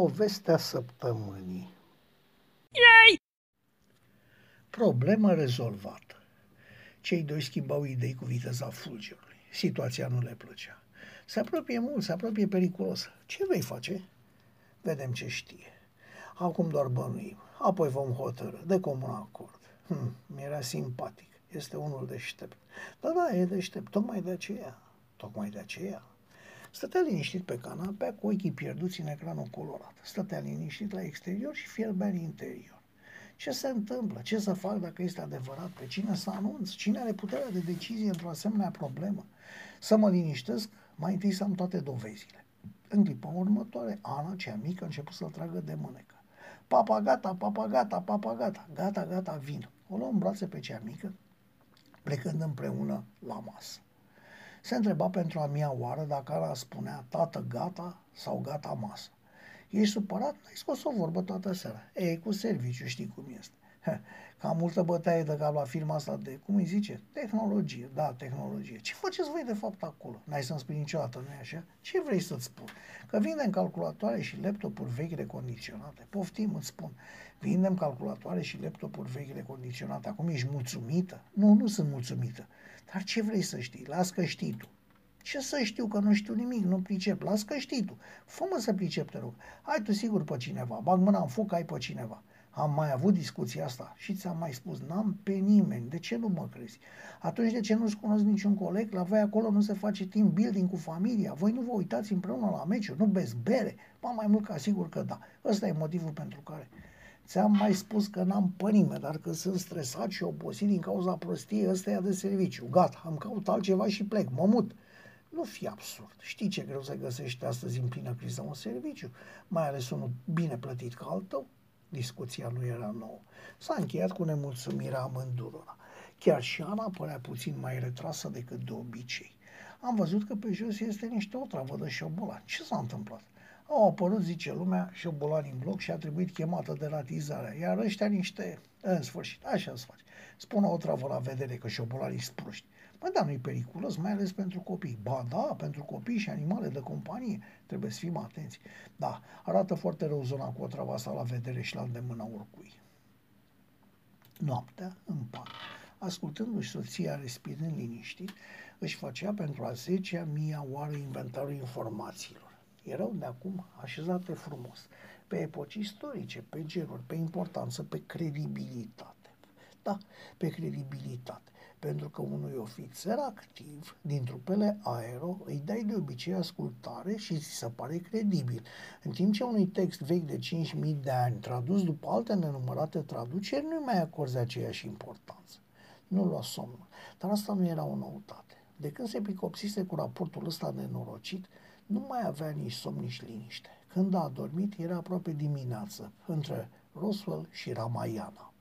Povestea săptămânii. Yay! Problemă rezolvată. Cei doi schimbau idei cu viteza fulgerului. Situația nu le plăcea. Se apropie mult, se apropie periculos. Ce vei face? Vedem ce știe. Acum doar bănuim. Apoi vom hotărâ, de comun acord. Hm, mi-era simpatic. Este unul deștept. Da, da, e deștept. Tocmai de aceea. Tocmai de aceea. Stătea liniștit pe canapea cu ochii pierduți în ecranul colorat. Stătea liniștit la exterior și fierbea în interior. Ce se întâmplă? Ce să fac dacă este adevărat? Pe cine să anunț? Cine are puterea de decizie într-o asemenea problemă? Să mă liniștesc? Mai întâi să am toate dovezile. În clipa următoare, Ana, cea mică, a început să-l tragă de mânecă. Papa, gata, papa, gata, papa, gata, gata, gata, vin. O luăm în brațe pe cea mică, plecând împreună la masă. Se întreba pentru a mia oară dacă Ana spunea tată gata sau gata masă. Ești supărat? Ai scos o vorbă toată seara. E, cu serviciu, știi cum este. Cam multă bătaie de cap la firma asta de, cum îi zice, tehnologie. Da, tehnologie. Ce faceți voi de fapt acolo? N-ai să-mi spui niciodată, nu-i așa? Ce vrei să-ți spun? Că vindem calculatoare și laptopuri vechi recondiționate. Poftim, îți spun. Vindem calculatoare și laptopuri vechi recondiționate. Acum ești mulțumită? Nu, nu sunt mulțumită. Dar ce vrei să știi? Las că știi tu. Ce să știu că nu știu nimic, nu pricep. Las că știi tu. Fă-mă să pricep, te rog. Ai tu sigur pe cineva. Bag mâna în foc, ai pe cineva. Am mai avut discuția asta și ți-am mai spus, n-am pe nimeni, de ce nu mă crezi? Atunci de ce nu-ți cunosc niciun coleg? La voi acolo nu se face team building cu familia, voi nu vă uitați împreună la meciuri, nu beți bere? Ba mai mult ca sigur că da. Ăsta e motivul pentru care ți-am mai spus că n-am pe nimeni, dar că sunt stresat și obosit din cauza prostiei ăsteia de serviciu. Gata, am căutat altceva și plec, mă mut. Nu fi absurd. Știi ce greu să găsești astăzi în plină criză un serviciu, mai ales unul bine plătit ca al tău? Discuția nu era nouă. S-a încheiat cu nemulțumirea amândurora. Chiar și Ana părea puțin mai retrasă decât de obicei. Am văzut că pe jos este niște o travă de șobolan. Ce s-a întâmplat? Au apărut, zice lumea, șobolani în bloc și a trebuit chemată de ratizarea. Iar ăștia niște... În sfârșit, așa se face. Spune o travă la vedere că șobolanii sunt proști. Bă, dar nu-i periculos, mai ales pentru copii. Ba da, pentru copii și animale de companie trebuie să fim atenți. Da, arată foarte rău zona cu o travă asta la vedere și la îndemâna oricui. Noaptea, în pat, ascultându-și soția respirând liniștit, își făcea pentru a zecea mia oară inventarul informațiilor. Erau de acum așezate frumos, pe epoci istorice, pe genuri, pe importanță, pe credibilitate. Da, pe credibilitate pentru că unui ofițer activ din trupele aero îi dai de obicei ascultare și ți se pare credibil, în timp ce unui text vechi de 5.000 de ani, tradus după alte nenumărate traduceri, nu mai acorzi aceeași importanță. Nu lua somnul. Dar asta nu era o noutate. De când se picopsise cu raportul ăsta nenorocit, nu mai avea nici somn, nici liniște. Când a adormit, era aproape dimineață, între Roswell și Ramayana.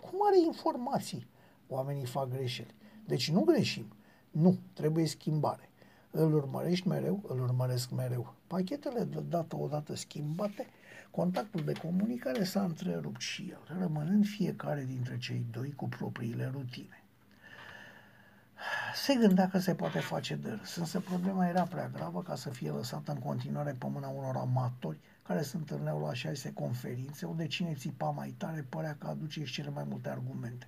Cum are informații? oamenii fac greșeli. Deci nu greșim. Nu, trebuie schimbare. Îl urmărești mereu, îl urmăresc mereu. Pachetele de dată odată schimbate, contactul de comunicare s-a întrerupt și el, rămânând fiecare dintre cei doi cu propriile rutine. Se gândea că se poate face de râs, însă problema era prea gravă ca să fie lăsată în continuare pe mâna unor amatori care se întâlneau la șase conferințe, unde cine țipa mai tare părea că aduce cele mai multe argumente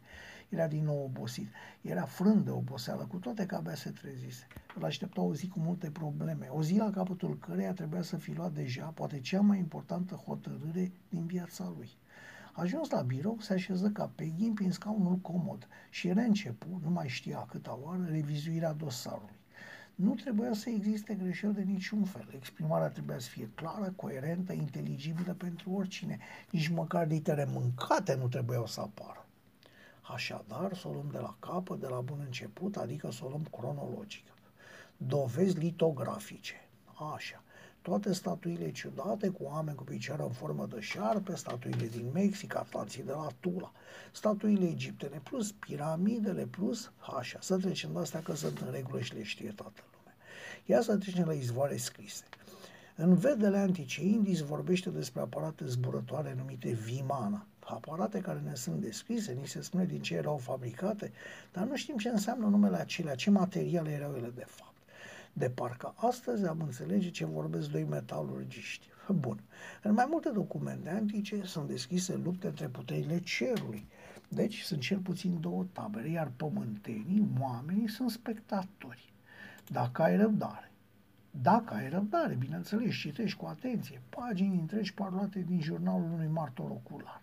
era din nou obosit. Era frânt de oboseală, cu toate că abia se trezise. Îl aștepta o zi cu multe probleme, o zi la capătul căreia trebuia să fi luat deja, poate cea mai importantă hotărâre din viața lui. Ajuns la birou, se așeză ca pe ghimpi în scaunul comod și reîncepu, nu mai știa câta oară, revizuirea dosarului. Nu trebuia să existe greșeli de niciun fel. Exprimarea trebuia să fie clară, coerentă, inteligibilă pentru oricine. Nici măcar litere mâncate nu trebuiau să apară. Așadar, să o luăm de la capăt, de la bun început, adică să o luăm cronologic. Dovezi litografice. Așa. Toate statuile ciudate cu oameni cu picioare în formă de șarpe, statuile din Mexic, atlanții de la Tula, statuile egiptene plus piramidele plus, așa, să trecem de astea că sunt în regulă și le știe toată lumea. Ia să trecem la izvoare scrise. În vedele antice Indii vorbește despre aparate zburătoare numite Vimana, aparate care ne sunt descrise, ni se spune din ce erau fabricate, dar nu știm ce înseamnă numele acelea, ce materiale erau ele de fapt. De parcă astăzi am înțelege ce vorbesc doi metalurgiști. Bun. În mai multe documente antice sunt deschise lupte între puterile cerului. Deci sunt cel puțin două tabere, iar pământenii, oamenii, sunt spectatori. Dacă ai răbdare. Dacă ai răbdare, bineînțeles, citești cu atenție pagini întregi parlate din jurnalul unui martor ocular.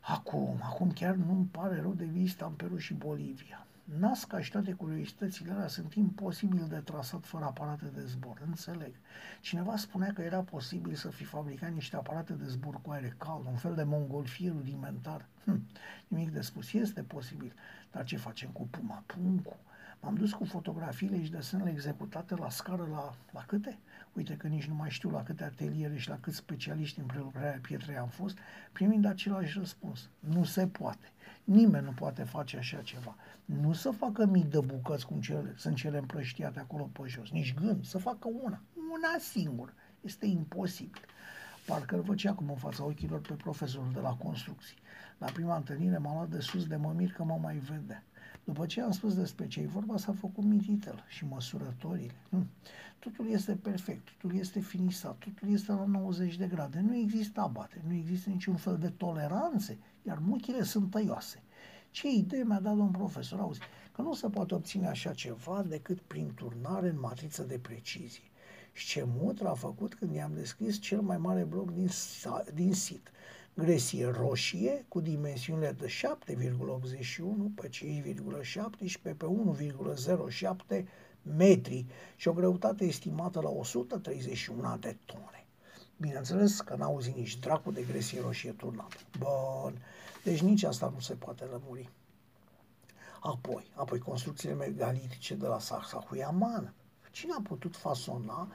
Acum, acum chiar nu-mi pare rău de vista în Peru și Bolivia. Nasca și toate curiozitățile alea sunt imposibil de trasat fără aparate de zbor, înțeleg. Cineva spunea că era posibil să fi fabricat niște aparate de zbor cu aer cald, un fel de mongolfier rudimentar. Hm, nimic de spus, este posibil. Dar ce facem cu Puma Puncu? M-am dus cu fotografiile și desenele executate la scară la, la câte? Uite că nici nu mai știu la câte ateliere și la câți specialiști în prelucrarea pietrei am fost, primind același răspuns. Nu se poate. Nimeni nu poate face așa ceva. Nu să facă mii de bucăți cum cele, sunt cele împrăștiate acolo pe jos, nici gând, să facă una, una singură. Este imposibil. Parcă îl văd acum în fața ochilor pe profesorul de la construcții. La prima întâlnire m-a luat de sus de mă mir că mă mai vede. După ce am spus despre ce e vorba, s-a făcut mititel și măsurătorile. Nu. Totul este perfect, totul este finisat, totul este la 90 de grade. Nu există abate, nu există niciun fel de toleranțe, iar muchile sunt tăioase. Ce idee mi-a dat un profesor? Auzi, că nu se poate obține așa ceva decât prin turnare în matriță de precizie. Și ce mut a făcut când i-am descris cel mai mare bloc din, din sit gresie roșie cu dimensiunile de 7,81 pe 5,17 pe 1,07 metri și o greutate estimată la 131 de tone. Bineînțeles că n-auzi nici dracu de gresie roșie turnată. Bun, deci nici asta nu se poate lămuri. Apoi, apoi construcțiile megalitice de la Sahuyaman. Cine a putut fasona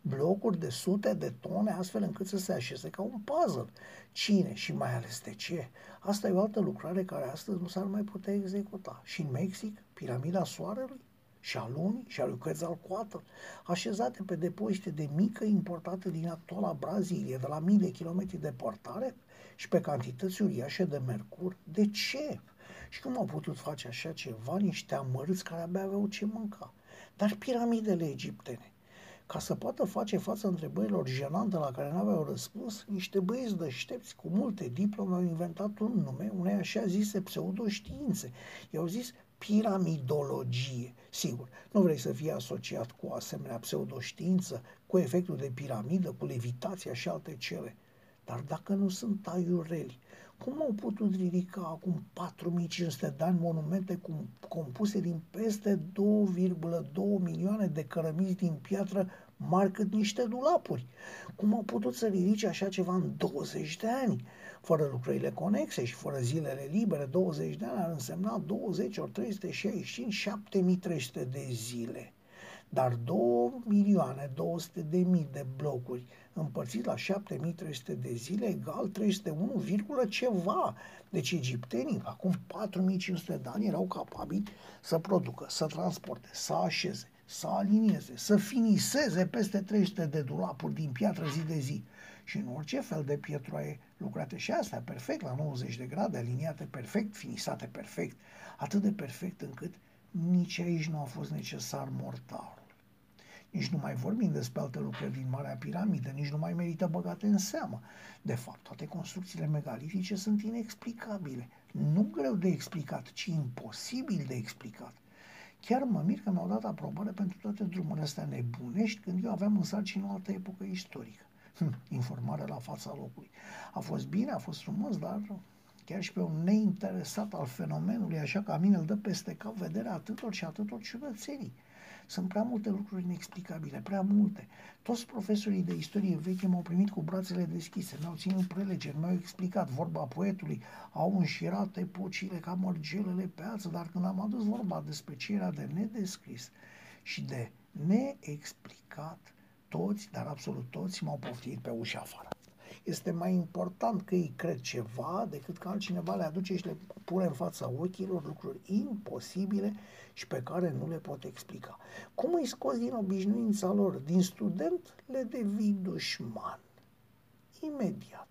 blocuri de sute de tone astfel încât să se așeze ca un puzzle. Cine și mai ales de ce? Asta e o altă lucrare care astăzi nu s-ar mai putea executa. Și în Mexic, piramida Soarelui? și a lunii și a lui Quetzalcoatl, așezate pe depozite de mică importate din actuala Brazilie, de la mii de kilometri departare și pe cantități uriașe de mercur. De ce? Și cum au putut face așa ceva niște amărâți care abia aveau ce mânca? Dar piramidele egiptene, ca să poată face față întrebărilor jenante la care nu aveau răspuns, niște băieți deștepți cu multe diplome au inventat un nume unei așa zise pseudoștiințe. I-au zis piramidologie. Sigur, nu vrei să fii asociat cu o asemenea pseudoștiință, cu efectul de piramidă, cu levitația și alte cele. Dar dacă nu sunt aiureli, cum au putut ridica acum 4500 de ani monumente compuse din peste 2,2 milioane de cărămizi din piatră mari cât niște dulapuri? Cum au putut să ridice așa ceva în 20 de ani? Fără lucrările conexe și fără zilele libere, 20 de ani ar însemna 20 ori 365, 7300 de zile. Dar 2 milioane 200 de mii de blocuri împărțit la 7300 de zile egal 301, ceva. Deci egiptenii acum 4500 de ani erau capabili să producă, să transporte, să așeze, să alinieze, să finiseze peste 300 de dulapuri din piatră zi de zi. Și în orice fel de pietroaie lucrate și astea perfect, la 90 de grade, aliniate perfect, finisate perfect, atât de perfect încât nici aici nu a fost necesar mortal. Nici nu mai vorbim despre alte lucruri din Marea Piramidă, nici nu mai merită băgate în seamă. De fapt, toate construcțiile megalitice sunt inexplicabile. Nu greu de explicat, ci imposibil de explicat. Chiar mă mir că mi-au dat aprobare pentru toate drumurile astea nebunești când eu aveam în sarcină o altă epocă istorică. Hm, informare la fața locului. A fost bine, a fost frumos, dar chiar și pe un neinteresat al fenomenului, așa ca mine îl dă peste cap vederea atâtor și atâtor ciudățenii. Sunt prea multe lucruri inexplicabile, prea multe. Toți profesorii de istorie veche m-au primit cu brațele deschise, mi-au ținut prelegeri, mi-au explicat vorba poetului, au înșirat epocile ca mărgelele pe ață, dar când am adus vorba despre ce era de nedescris și de neexplicat, toți, dar absolut toți, m-au poftit pe ușa afară este mai important că ei cred ceva decât că altcineva le aduce și le pune în fața ochilor lucruri imposibile și pe care nu le pot explica. Cum îi scos din obișnuința lor? Din student le devii dușman. Imediat.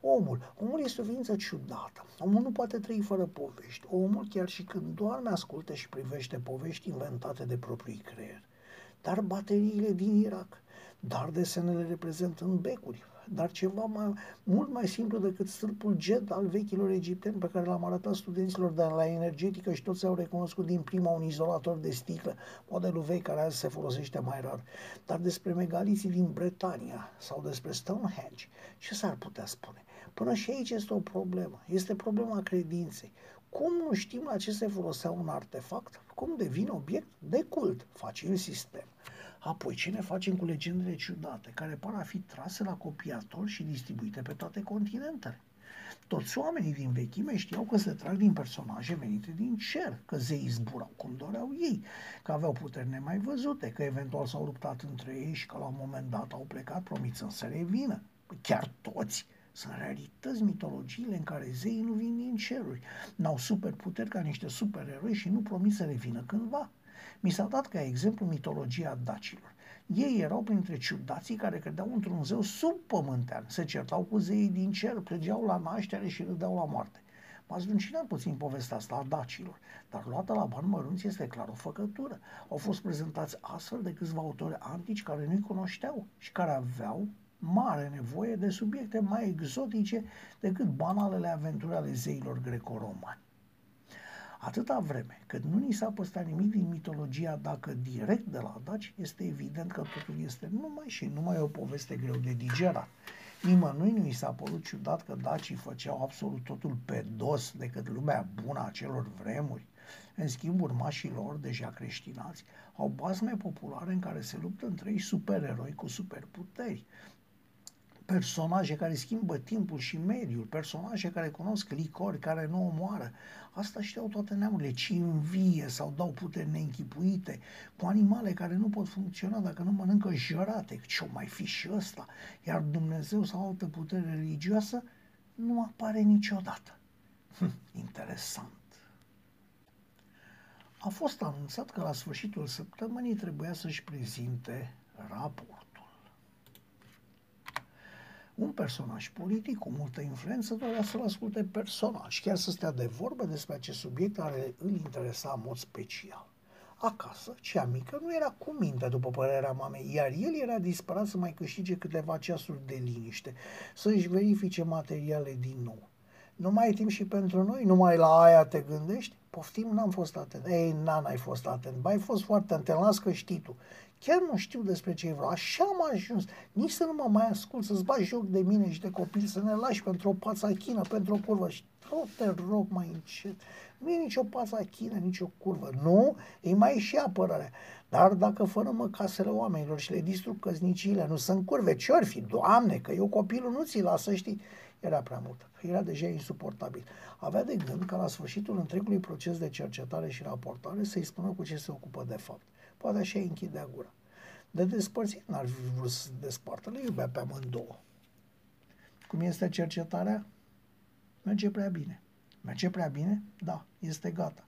Omul, omul este o ființă ciudată. Omul nu poate trăi fără povești. Omul, chiar și când doarme, ascultă și privește povești inventate de proprii creier. Dar bateriile din Irak, dar desenele reprezintă în becuri, dar ceva mai, mult mai simplu decât stâlpul jet al vechilor egipteni pe care l-am arătat studenților de la energetică și toți au recunoscut din prima un izolator de sticlă, modelul vechi care azi se folosește mai rar. Dar despre megaliții din Bretania sau despre Stonehenge, ce s-ar putea spune? Până și aici este o problemă. Este problema credinței. Cum nu știm la ce se folosea un artefact? Cum devine obiect de cult? Facil sistem. Apoi, ce ne facem cu legendele ciudate, care par a fi trase la copiator și distribuite pe toate continentele? Toți oamenii din vechime știau că se trag din personaje venite din cer, că zeii zburau cum doreau ei, că aveau puteri nemai văzute, că eventual s-au luptat între ei și că la un moment dat au plecat promițând să revină. Chiar toți sunt realități mitologiile în care zeii nu vin din ceruri, n-au superputeri ca niște supereroi și nu promit să revină cândva. Mi s-a dat ca exemplu mitologia dacilor. Ei erau printre ciudații care credeau într-un zeu subpământean, se certau cu zeii din cer, plângeau la naștere și râdeau la moarte. M-a zdruncinat puțin povestea asta a dacilor, dar luată la bani mărunți este clar o făcătură. Au fost prezentați astfel de câțiva autori antici care nu-i cunoșteau și care aveau mare nevoie de subiecte mai exotice decât banalele aventuri ale zeilor greco-romani. Atâta vreme cât nu ni s-a păstrat nimic din mitologia dacă direct de la daci, este evident că totul este numai și numai o poveste greu de digerat. Nimănui nu i s-a părut ciudat că dacii făceau absolut totul pe dos decât lumea bună a celor vremuri. În schimb, urmașii lor, deja creștinați, au bazme populare în care se luptă între ei supereroi cu superputeri personaje care schimbă timpul și mediul, personaje care cunosc licori, care nu omoară. Asta știau toate neamurile, ci învie sau dau puteri neînchipuite, cu animale care nu pot funcționa dacă nu mănâncă jărate, ce-o mai fi și ăsta, iar Dumnezeu sau altă putere religioasă nu apare niciodată. Hm, interesant. A fost anunțat că la sfârșitul săptămânii trebuia să-și prezinte raport un personaj politic cu multă influență dorea să-l asculte personaj, chiar să stea de vorbă despre acest subiect care îl interesa în mod special. Acasă, cea mică nu era cu minte, după părerea mamei, iar el era disperat să mai câștige câteva ceasuri de liniște, să-și verifice materiale din nou. Nu mai e timp și pentru noi? Numai la aia te gândești? Poftim, n-am fost atent. Ei, n-ai fost atent. Ba, ai fost foarte atent, las că știi tu. Chiar nu știu despre ce vreau. Așa am ajuns. Nici să nu mă mai ascult, să-ți bagi joc de mine și de copil, să ne lași pentru o pață chină, pentru o curvă. Și tot te rog mai încet. Nu e nicio pață chină, nicio curvă. Nu, e mai și apărarea. Dar dacă fără casele oamenilor și le distrug căsniciile, nu sunt curve, ce ori fi? Doamne, că eu copilul nu ți lasă, știi? Era prea mult. Era deja insuportabil. Avea de gând ca la sfârșitul întregului proces de cercetare și raportare să-i spună cu ce se ocupă de fapt. Poate așa îi închidea gura. De despărțit n-ar fi vrut să se despartă, le iubea pe amândouă. Cum este cercetarea? Merge prea bine. Merge prea bine? Da, este gata.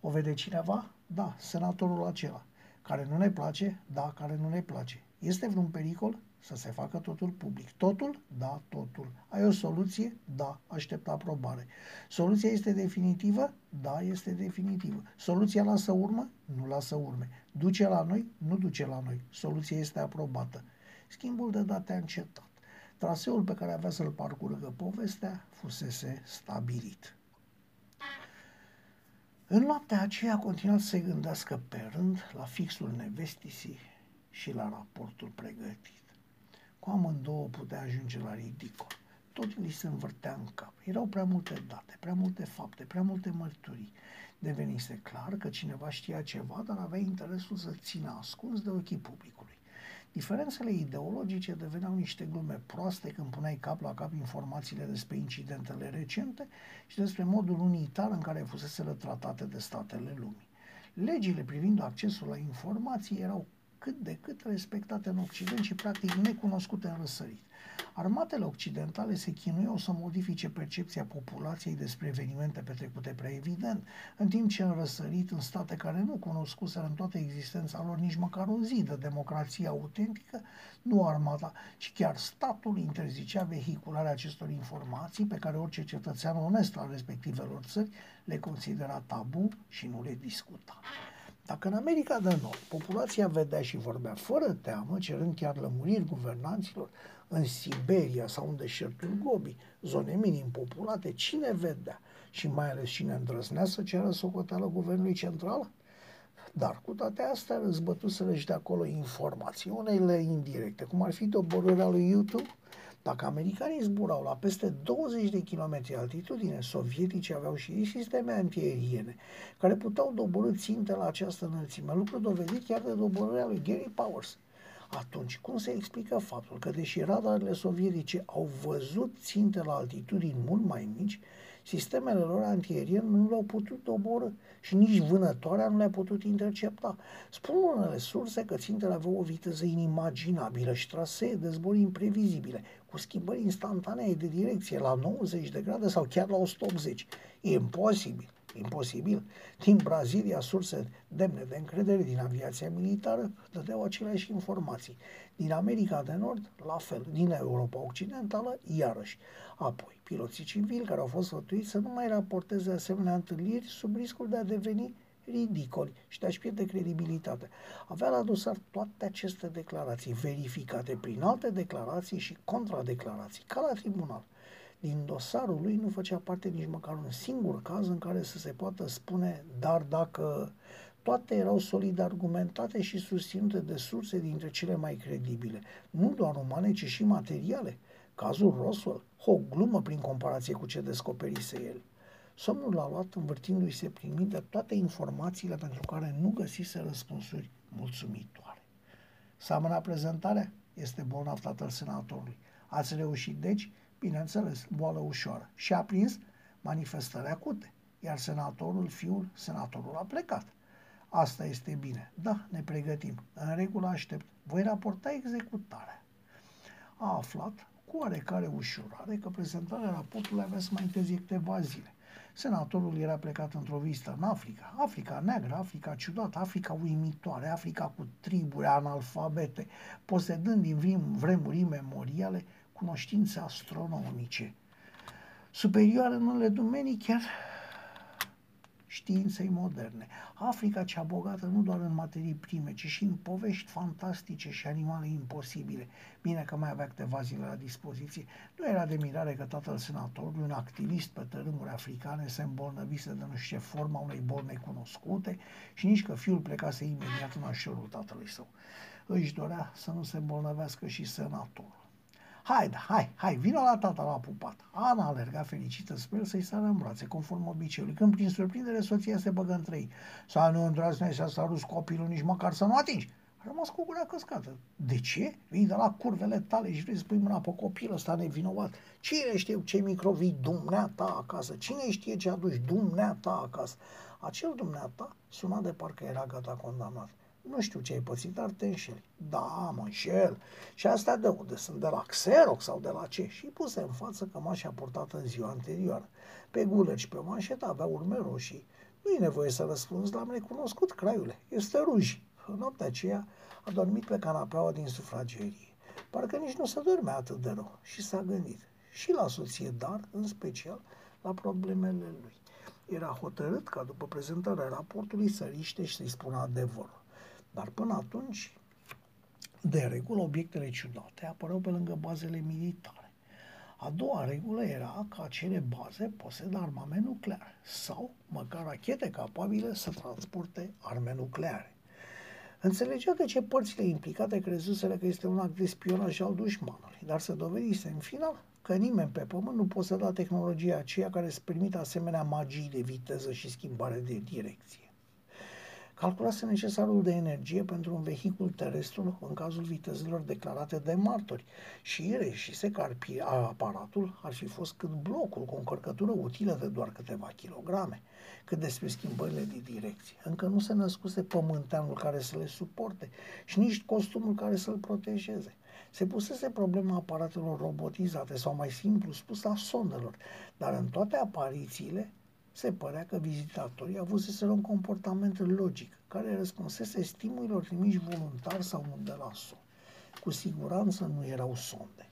O vede cineva? Da, senatorul acela. Care nu ne place? Da, care nu ne place. Este vreun pericol? Să se facă totul public. Totul? Da, totul. Ai o soluție? Da, aștept aprobare. Soluția este definitivă? Da, este definitivă. Soluția lasă urmă? Nu lasă urme. Duce la noi? Nu duce la noi. Soluția este aprobată. Schimbul de date a încetat. Traseul pe care avea să-l parcurgă povestea fusese stabilit. În noaptea aceea a continuat să se gândească pe rând la fixul nevestisii și la raportul pregătit. Cu amândouă putea ajunge la ridicol. Totul îi se învârtea în cap. Erau prea multe date, prea multe fapte, prea multe mărturii. Devenise clar că cineva știa ceva, dar avea interesul să țină ascuns de ochii publicului. Diferențele ideologice deveneau niște glume proaste când puneai cap la cap informațiile despre incidentele recente și despre modul unitar în care fusese tratate de statele lumii. Legile privind accesul la informații erau cât de cât respectate în Occident și practic necunoscute în răsărit. Armatele occidentale se chinuiau să modifice percepția populației despre evenimente petrecute prea evident, în timp ce în răsărit, în state care nu cunoscuseră în toată existența lor nici măcar o zi de democrație autentică, nu armata, ci chiar statul interzicea vehicularea acestor informații pe care orice cetățean onest al respectivelor țări le considera tabu și nu le discuta. Dacă în America de Nord populația vedea și vorbea fără teamă, cerând chiar lămuriri guvernanților, în Siberia sau în deșertul Gobi, zone minim populate, cine vedea și mai ales cine îndrăznea să ceară socoteală guvernului central? Dar cu toate astea răzbătuseră și de acolo informații, unele indirecte, cum ar fi doborârea lui YouTube, dacă americanii zburau la peste 20 de kilometri altitudine, sovietici aveau și ei sisteme antiaeriene care puteau doborâ ținte la această înălțime, lucru dovedit chiar de doborârea lui Gary Powers. Atunci, cum se explică faptul că, deși radarele sovietice au văzut ținte la altitudini mult mai mici, sistemele lor antiaeriene nu le-au putut doborâ și nici vânătoarea nu le-a putut intercepta. Spun unele surse că țintele aveau o viteză inimaginabilă și trasee de zbor imprevizibile, cu schimbări instantanee de direcție la 90 de grade sau chiar la 180. E imposibil. Imposibil. Din Brazilia, surse demne de încredere din aviația militară dădeau aceleași informații. Din America de Nord, la fel. Din Europa Occidentală, iarăși. Apoi, piloții civili care au fost sfătuiți să nu mai raporteze asemenea întâlniri sub riscul de a deveni ridicoli și de a-și pierde credibilitate. Avea la dosar toate aceste declarații verificate prin alte declarații și contradeclarații, ca la tribunal. Din dosarul lui nu făcea parte nici măcar un singur caz în care să se poată spune, dar dacă toate erau solid argumentate și susținute de surse dintre cele mai credibile, nu doar umane, ci și materiale. Cazul Roswell, o glumă prin comparație cu ce descoperise el. Somnul l-a luat învârtindu-i se prin minte toate informațiile pentru care nu găsise răspunsuri mulțumitoare. Samăna prezentarea este bolnav tatăl senatorului. Ați reușit, deci, bineînțeles, boală ușoară. Și a prins manifestări acute, iar senatorul, fiul, senatorul a plecat. Asta este bine. Da, ne pregătim. În regulă aștept. Voi raporta executarea. A aflat cu oarecare ușurare că prezentarea raportului avea să mai întârzie câteva zile. Senatorul era plecat într-o vizită în Africa. Africa neagră, Africa ciudată, Africa uimitoare, Africa cu triburi analfabete, posedând din vremuri imemoriale cunoștințe astronomice. Superioară în unele domenii chiar științei moderne. Africa cea bogată nu doar în materii prime, ci și în povești fantastice și animale imposibile. Bine că mai avea câteva zile la dispoziție. Nu era de mirare că tatăl senatorului, un activist pe tărâmuri africane, se îmbolnăvise de nu știu ce forma unei boli necunoscute și nici că fiul plecase imediat în ajutorul tatălui său. Își dorea să nu se îmbolnăvească și senatorul. Hai, da, hai, hai, vină la tata la pupat. Ana alerga fericită spre el să-i sară în brațe, conform obiceiului, când prin surprindere soția se băgă între ei. Să nu îndrăznești să sarus copilul nici măcar să nu atingi. A rămas cu gura căscată. De ce? Vii de la curvele tale și vrei să pui mâna pe copilul ăsta nevinovat. Cine știe ce microvii dumneata acasă? Cine știe ce aduci dumneata acasă? Acel dumneata suna de parcă era gata condamnat. Nu știu ce ai pățit, dar te înșeli. Da, mă înșel. Și asta de unde? Sunt de la Xerox sau de la ce? Și puse în față cămașa purtată în ziua anterioară. Pe și pe manșetă avea urme roșii. Nu e nevoie să răspunzi, l-am recunoscut, craiule. Este ruj. În noaptea aceea a dormit pe canapeaua din sufragerie. Parcă nici nu se dormea atât de rău și s-a gândit și la soție, dar în special la problemele lui. Era hotărât ca după prezentarea raportului să riște și să-i spună adevărul. Dar până atunci, de regulă, obiectele ciudate apăreau pe lângă bazele militare. A doua regulă era că acele baze posedă armament nucleare sau măcar rachete capabile să transporte arme nucleare. Înțelegea de ce părțile implicate crezuseră că este un act de spionaj al dușmanului, dar se dovedise în final că nimeni pe pământ nu poate să da tehnologia aceea care să permită asemenea magii de viteză și schimbare de direcție calculase necesarul de energie pentru un vehicul terestru în cazul vitezelor declarate de martori și reșise că ar fi, aparatul ar fi fost cât blocul cu o încărcătură utilă de doar câteva kilograme, cât despre schimbările de direcție. Încă nu se născuse pământeanul care să le suporte și nici costumul care să-l protejeze. Se pusese problema aparatelor robotizate sau mai simplu spus a sondelor, dar în toate aparițiile se părea că vizitatorii avuseseră un comportament logic, care răspunsese stimulilor trimiși voluntar sau nu de la somn. Cu siguranță nu erau sonde.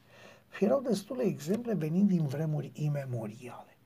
Erau destule exemple venind din vremuri imemoriale.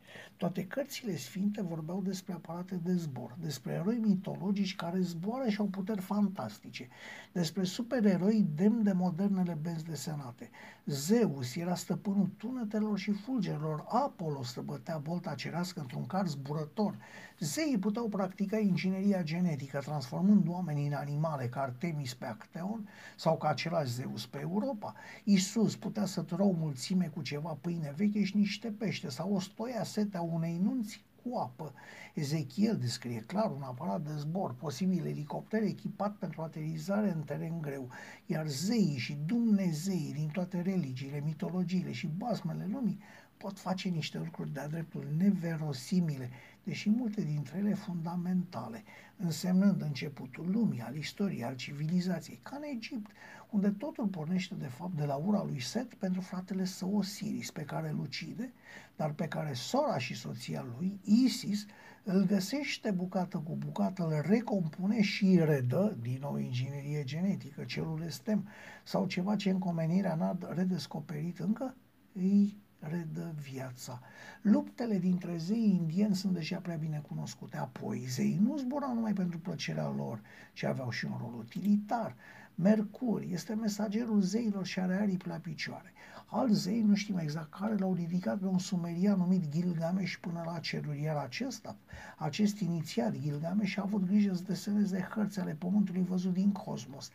Toate cărțile sfinte vorbeau despre aparate de zbor, despre eroi mitologici care zboară și au puteri fantastice, despre supereroi demn de modernele benzi desenate. Zeus era stăpânul tunetelor și fulgerilor, Apollo străbătea bolta cerească într-un car zburător. Zeii puteau practica ingineria genetică, transformând oamenii în animale, ca Artemis pe Acteon sau ca același Zeus pe Europa. Isus putea să tră o mulțime cu ceva pâine veche și niște pește sau o stoia setea unei nunți cu apă. Ezechiel descrie clar un aparat de zbor, posibil elicopter echipat pentru aterizare în teren greu, iar zeii și Dumnezeii din toate religiile, mitologiile și basmele lumii pot face niște lucruri de-a dreptul neverosimile, deși multe dintre ele fundamentale, însemnând începutul lumii, al istoriei, al civilizației, ca în Egipt, unde totul pornește de fapt de la ura lui Set pentru fratele său Osiris, pe care îl ucide, dar pe care sora și soția lui, Isis, îl găsește bucată cu bucată, îl recompune și îi redă, din nou inginerie genetică, celul estem, sau ceva ce încomenirea n-a redescoperit încă, îi redă viața. Luptele dintre zeii indieni sunt deja prea bine cunoscute. Apoi, zeii nu zburau numai pentru plăcerea lor, ci aveau și un rol utilitar. Mercur este mesagerul zeilor și are aripi la picioare. Alți zei, nu știm exact care, l-au ridicat pe un sumerian numit Gilgamesh până la ceruri, iar acesta, acest inițiat Gilgamesh, a avut grijă să deseneze hărți ale pământului văzut din cosmos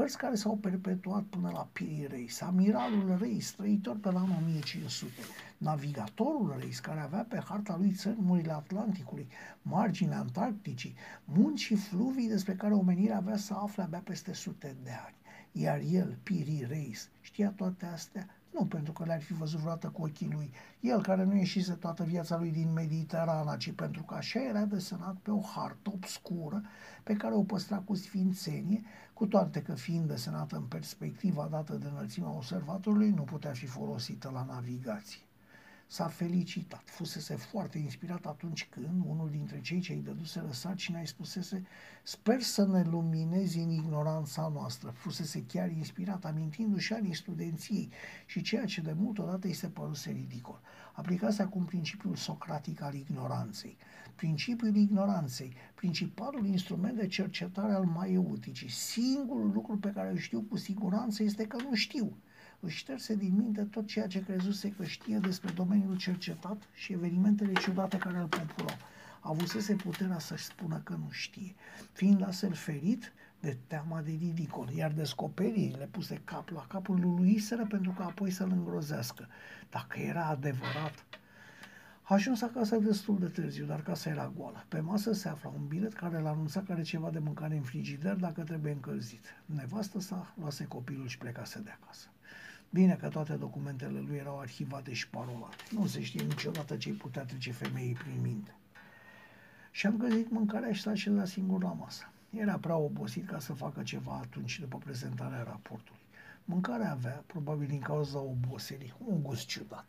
hărți care s-au perpetuat până la Pirii Reis, amiralul Reis, trăitor pe la 1500, navigatorul Reis, care avea pe harta lui țărmurile Atlanticului, marginile Antarcticii, munci și fluvii despre care omenirea avea să afle abia peste sute de ani. Iar el, Piri Reis, știa toate astea nu pentru că le-ar fi văzut vreodată cu ochii lui, el care nu ieșise toată viața lui din Mediterana, ci pentru că așa era desenat pe o hartă obscură pe care o păstra cu sfințenie, cu toate că fiind desenată în perspectiva dată de înălțimea observatorului, nu putea fi folosită la navigație s-a felicitat. Fusese foarte inspirat atunci când unul dintre cei ce îi dăduse sarcina îi spusese Sper să ne luminezi în ignoranța noastră. Fusese chiar inspirat, amintindu-și anii studenției și ceea ce de mult odată îi se păruse ridicol. Aplicase acum principiul socratic al ignoranței. Principiul ignoranței, principalul instrument de cercetare al maieuticii. Singurul lucru pe care îl știu cu siguranță este că nu știu își șterse din minte tot ceea ce crezuse că știe despre domeniul cercetat și evenimentele ciudate care îl populau. Avusese puterea să-și spună că nu știe, fiind astfel ferit de teama de ridicol, iar descoperirile puse cap la capul lui Luiseră pentru că apoi să-l îngrozească. Dacă era adevărat, a ajuns acasă destul de târziu, dar casa era goală. Pe masă se afla un bilet care l anunța că are ceva de mâncare în frigider dacă trebuie încălzit. Nevastă sa luase copilul și plecase de acasă. Bine că toate documentele lui erau arhivate și parolate. Nu se știe niciodată ce putea trece femeii prin minte. Și am găsit mâncarea și s-a așezat singur la masă. Era prea obosit ca să facă ceva atunci după prezentarea raportului. Mâncarea avea, probabil din cauza oboselii, un gust ciudat,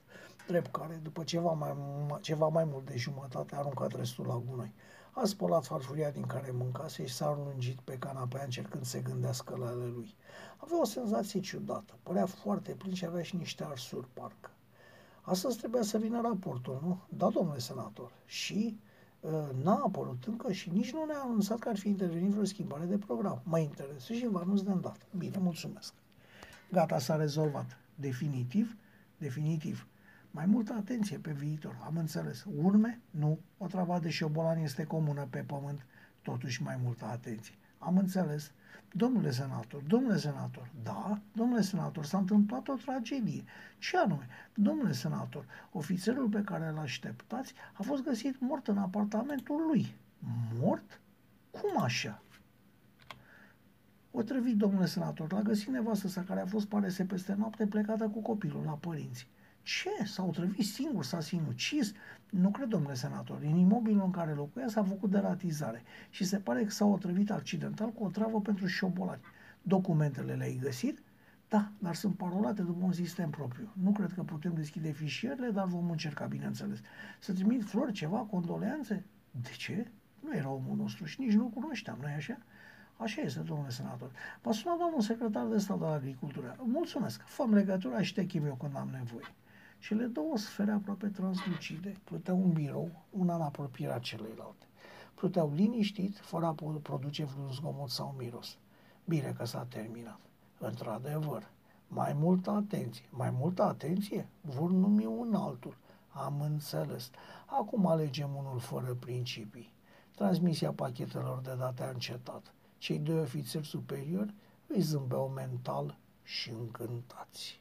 drept care, după ceva mai, ceva mai mult de jumătate, a aruncat restul la gunoi. A spălat farfuria din care mâncase și s-a înlungit pe canapea încercând să gândească la ale lui. Avea o senzație ciudată, părea foarte plin și avea și niște arsuri, parcă. Astăzi trebuia să vină raportul, nu? Da, domnule senator. Și uh, n-a apărut încă și nici nu ne-a anunțat că ar fi intervenit vreo schimbare de program. Mă interesează și vă anunț de îndată. Bine, mulțumesc. Gata, s-a rezolvat. Definitiv? Definitiv. Mai multă atenție pe viitor, am înțeles. Urme? Nu. O travă de șobolan este comună pe pământ, totuși mai multă atenție. Am înțeles. Domnule senator, domnule senator, da, domnule senator, s-a întâmplat o tragedie. Ce anume? Domnule senator, ofițerul pe care îl așteptați a fost găsit mort în apartamentul lui. Mort? Cum așa? O trăvit, domnule senator, l-a găsit nevastă sa care a fost parese peste noapte plecată cu copilul la părinți. Ce? S-a otrăvit singur, s-a sinucis? Nu cred, domnule senator. În imobilul în care locuia s-a făcut deratizare și se pare că s-a otrăvit accidental cu o travă pentru șobolani. Documentele le-ai găsit? Da, dar sunt parolate după un sistem propriu. Nu cred că putem deschide fișierele, dar vom încerca, bineînțeles. Să trimit flori, ceva, condoleanțe? De ce? Nu era omul nostru și nici nu-l cunoșteam, nu-i așa? Așa este, domnule senator. M-a sunat domnul secretar de stat al agricultură. Mulțumesc. Făm legătura și te chim eu când am nevoie. Cele două sfere aproape translucide pluteau în birou, una în apropierea celeilalte. Pluteau liniștit, fără a produce vreun zgomot sau miros. Bine că s-a terminat. Într-adevăr, mai multă atenție, mai multă atenție, vor numi un altul. Am înțeles. Acum alegem unul fără principii. Transmisia pachetelor de date a încetat. Cei doi ofițeri superiori îi zâmbeau mental și încântați.